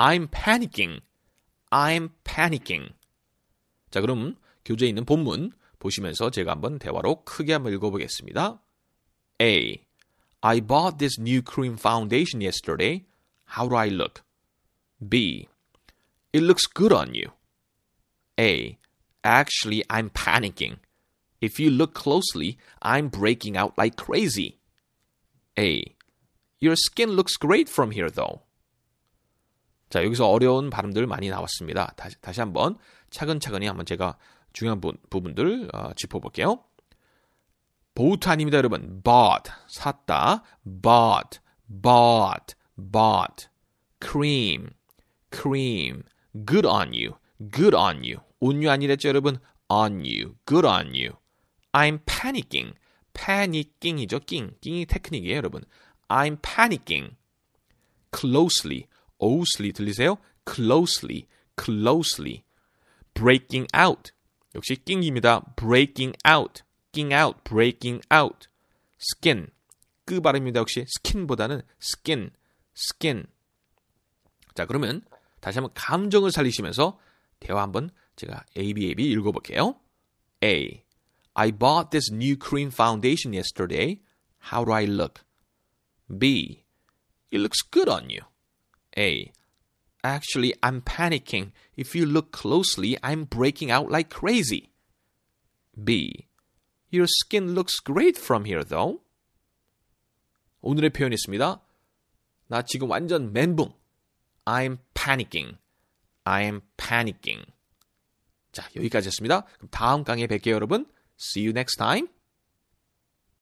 I'm panicking. I'm panicking. 자, 그럼 교재에 있는 본문 보시면서 제가 한번 대화로 크게 한번 읽어보겠습니다. A. I bought this new cream foundation yesterday. How do I look? B. It looks good on you. A. Actually, I'm panicking. If you look closely, I'm breaking out like crazy. A. Your skin looks great from here, though. 자, 여기서 어려운 발음들 많이 나왔습니다. 다시, 다시 한번 차근차근히 한번 제가 중요한 부, 부분들 어, 짚어볼게요. 보우트 아닙니다, 여러분. bought, 샀다. bought, bought, bought. cream, cream. good on you, good on you. you 아니랬죠, 여러분? on you, good on you. I'm panicking. panicking,이죠, 낑. 낑이 테크닉이에요, 여러분. I'm panicking. closely, closely 들리세요? closely, closely. breaking out. 역시 낑입니다. breaking out, 낑 out, breaking out. skin, 끄 발음입니다. 역시 skin보다는 skin, skin. 자, 그러면 다시 한번 감정을 살리시면서 대화 한번 제가 ABAB 읽어볼게요. A. I bought this new cream foundation yesterday. How do I look? B. It looks good on you. A. Actually, I'm panicking. If you look closely, I'm breaking out like crazy. B. Your skin looks great from here, though. 오늘의 표현이 있습니다. 나 지금 완전 멘붕. I'm panicking. I'm panicking. 자, 여기까지였습니다. 그럼 다음 강의에 뵐게요, 여러분. See you next time.